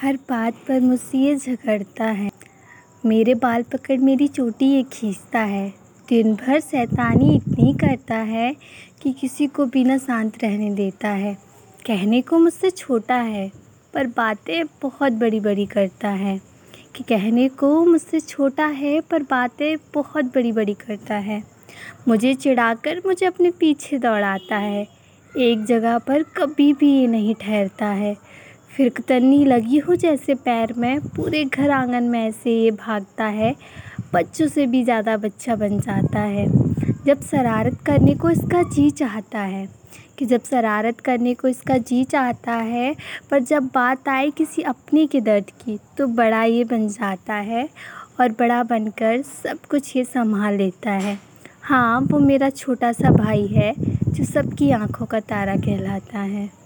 हर बात पर मुझसे ये झगड़ता है। मेरे बाल पकड़ मेरी चोटी ये खींचता है। दिन भर शैतानी इतनी करता है कि किसी को भी ना शांत रहने देता है। कहने को मुझसे छोटा है, पर बातें बहुत बड़ी बड़ी करता है। कि कहने को मुझसे छोटा है, पर बातें बहुत बड़ी बड़ी करता है। मुझे चिढ़ाकर मुझे अपने पीछे दौड़ाता है। एक जगह पर कभी भी ये नहीं ठहरता है। फिर तन्नी लगी हो जैसे पैर में। पूरे घर आँगन में ऐसे ये भागता है। बच्चों से भी ज़्यादा बच्चा बन जाता है। जब शरारत करने को इसका जी चाहता है, कि जब शरारत करने को इसका जी चाहता है, पर जब बात आए किसी अपने के दर्द की तो बड़ा ये बन जाता है और बड़ा बनकर सब कुछ ये संभाल लेता है। हाँ वो मेरा छोटा सा भाई है, जो सबकी आँखों का तारा कहलाता है।